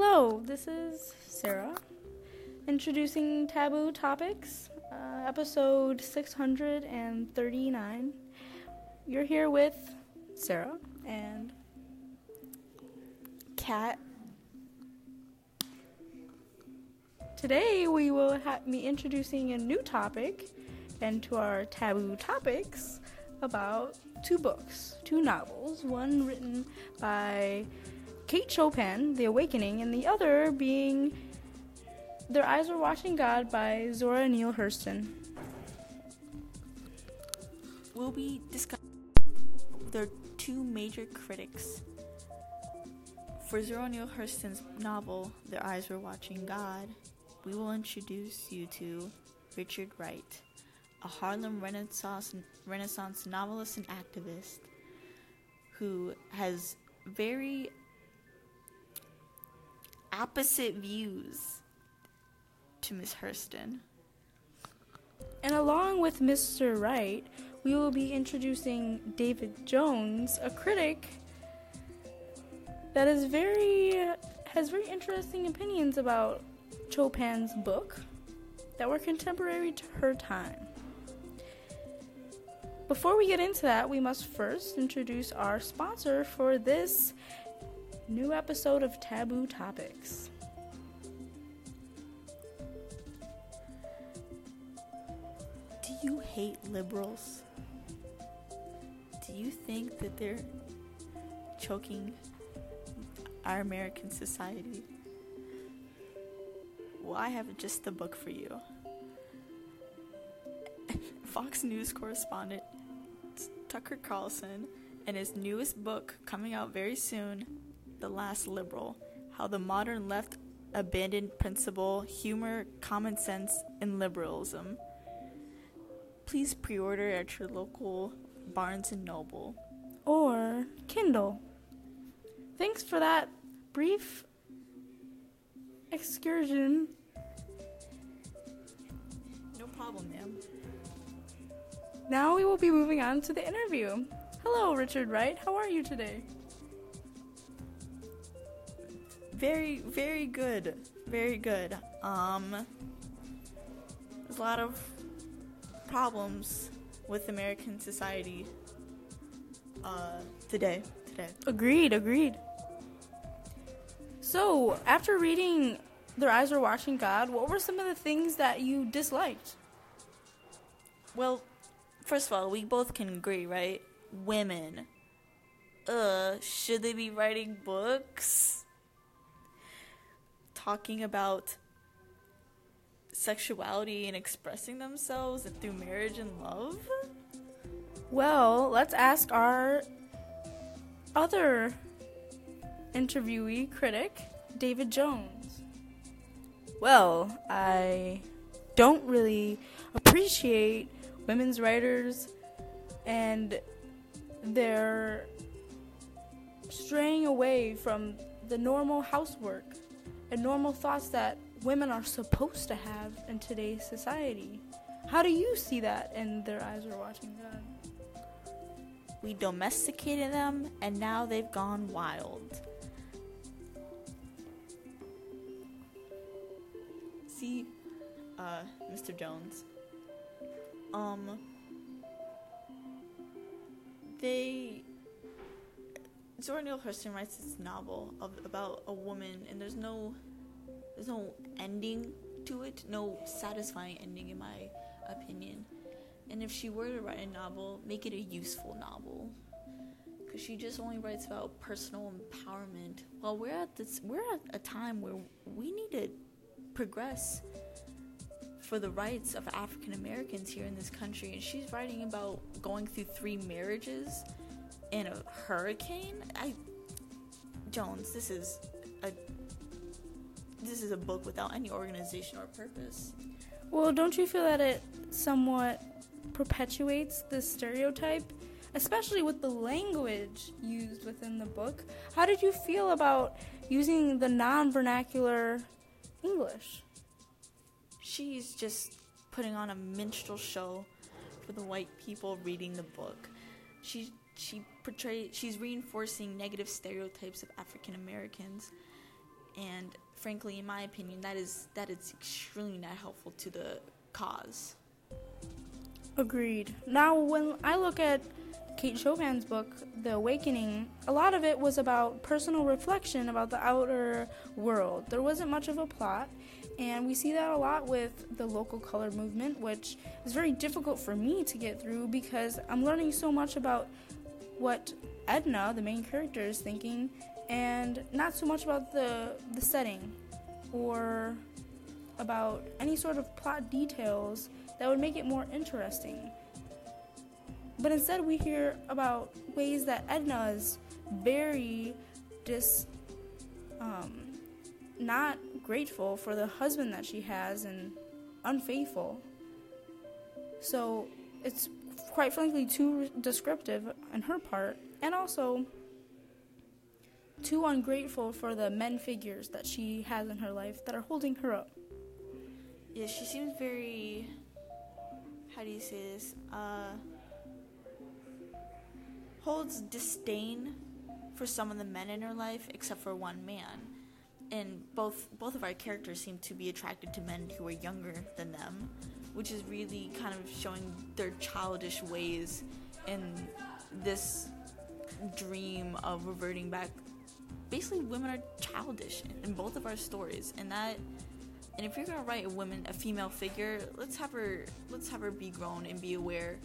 Hello, this is Sarah introducing Taboo Topics, uh, episode 639. You're here with Sarah and Kat. Today we will ha- be introducing a new topic into our taboo topics about two books, two novels, one written by Kate Chopin, The Awakening, and the other being Their Eyes Were Watching God by Zora Neale Hurston. We'll be discussing their two major critics. For Zora Neale Hurston's novel, Their Eyes Were Watching God, we will introduce you to Richard Wright, a Harlem Renaissance, Renaissance novelist and activist who has very opposite views to Miss Hurston. And along with Mr. Wright, we will be introducing David Jones, a critic that is very has very interesting opinions about Chopin's book that were contemporary to her time. Before we get into that, we must first introduce our sponsor for this new episode of Taboo Topics. Do you hate liberals? Do you think that they're choking our American society? Well, I have just the book for you. Fox News correspondent Tucker Carlson and his newest book coming out very soon, The Last Liberal How the Modern Left Abandoned Principle, Humor, Common Sense, and Liberalism. Please pre order at your local Barnes and Noble. or Kindle. Thanks for that brief excursion. No problem, ma'am. Now we will be moving on to the interview. Hello, Richard Wright. How are you today? Very, very good. Very good. Um, there's a lot of problems with American society uh, today. Today. Agreed, agreed. So, after reading Their Eyes Were Watching God, what were some of the things that you disliked? Well, first of all, we both can agree, right? Women. Uh, should they be writing books? Talking about sexuality and expressing themselves through marriage and love? Well, let's ask our other interviewee critic, David Jones. Well, I don't really appreciate women's writers and their straying away from the normal housework and normal thoughts that women are supposed to have in today's society. How do you see that in Their Eyes Are Watching God? We domesticated them and now they've gone wild. See, uh, Mr. Jones. Um, they. Zora Neale Hurston writes this novel of about a woman, and there's no, there's no ending to it, no satisfying ending in my opinion. And if she were to write a novel, make it a useful novel. Because she just only writes about personal empowerment. Well, we're at this, we're at a time where we need to progress for the rights of African Americans here in this country. And she's writing about going through three marriages in a hurricane. I, Jones, this is a, this is a book without any organization or purpose. Well, don't you feel that it somewhat perpetuates the stereotype, especially with the language used within the book? How did you feel about using the non vernacular English? She's just putting on a minstrel show for the white people reading the book. She she portrays she's reinforcing negative stereotypes of African Americans and frankly, in my opinion, that is that is extremely not helpful to the cause. Agreed. Now, when I look at Kate Chopin's book, The Awakening, a lot of it was about personal reflection about the outer world. There wasn't much of a plot, and we see that a lot with the local color movement, which is very difficult for me to get through because I'm learning so much about what Edna, the main character, is thinking, and not so much about the, the setting or about any sort of plot details that would make it more interesting. But instead, we hear about ways that Edna is very dis, um, not grateful for the husband that she has and unfaithful. So it's quite frankly too descriptive on her part, and also too ungrateful for the men figures that she has in her life that are holding her up. Yeah, she seems very. How do you say this? Uh, holds disdain for some of the men in her life, except for one man. And both both of our characters seem to be attracted to men who are younger than them, which is really kind of showing their childish ways in this dream of reverting back. Basically, women are childish in both of our stories, and that and if you're gonna write a woman, a female figure, let's have her let's have her be grown and be aware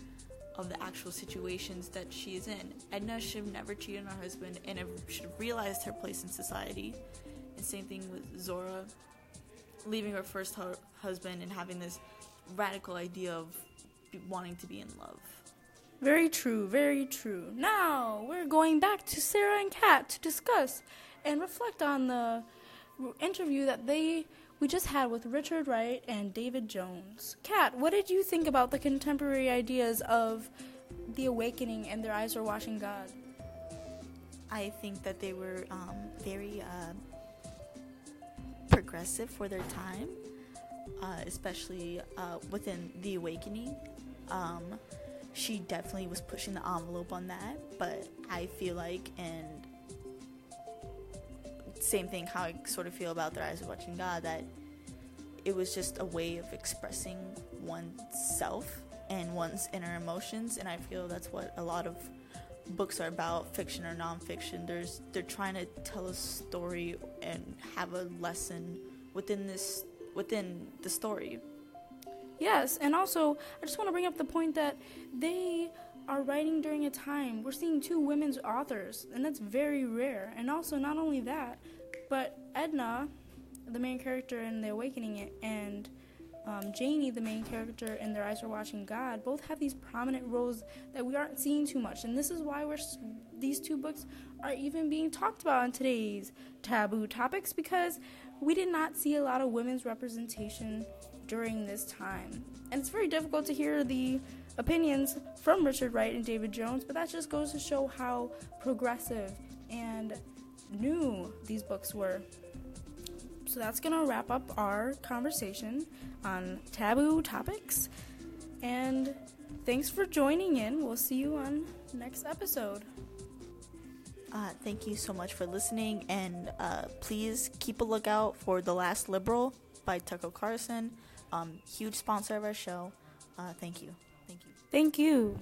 of the actual situations that she is in. Edna should have never cheated on her husband and should have realized her place in society. And same thing with Zora, leaving her first hu- husband and having this radical idea of wanting to be in love. Very true, very true. Now we're going back to Sarah and Kat to discuss and reflect on the interview that they we just had with Richard Wright and David Jones. Kat, what did you think about the contemporary ideas of the awakening and their eyes are watching God? I think that they were um, very uh, progressive for their time, uh, especially uh, within the awakening. Um, she definitely was pushing the envelope on that, but I feel like, and same thing how I sort of feel about Their Eyes of Watching God, that it was just a way of expressing oneself and one's inner emotions, and I feel that's what a lot of books are about, fiction or nonfiction. There's they're trying to tell a story and have a lesson within this within the story. Yes, and also I just want to bring up the point that they are writing during a time we're seeing two women's authors, and that's very rare. And also, not only that, but Edna, the main character in The Awakening, and um, Janie, the main character in Their Eyes Are Watching God, both have these prominent roles that we aren't seeing too much, and this is why we're these two books are even being talked about in today's taboo topics because we did not see a lot of women's representation during this time, and it's very difficult to hear the opinions from Richard Wright and David Jones, but that just goes to show how progressive and new these books were. So that's going to wrap up our conversation on taboo topics. And thanks for joining in. We'll see you on next episode. Uh, thank you so much for listening, and uh, please keep a lookout for The Last Liberal by Tucker Carlson. Um, huge sponsor of our show. Uh, thank you. Thank you. Thank you.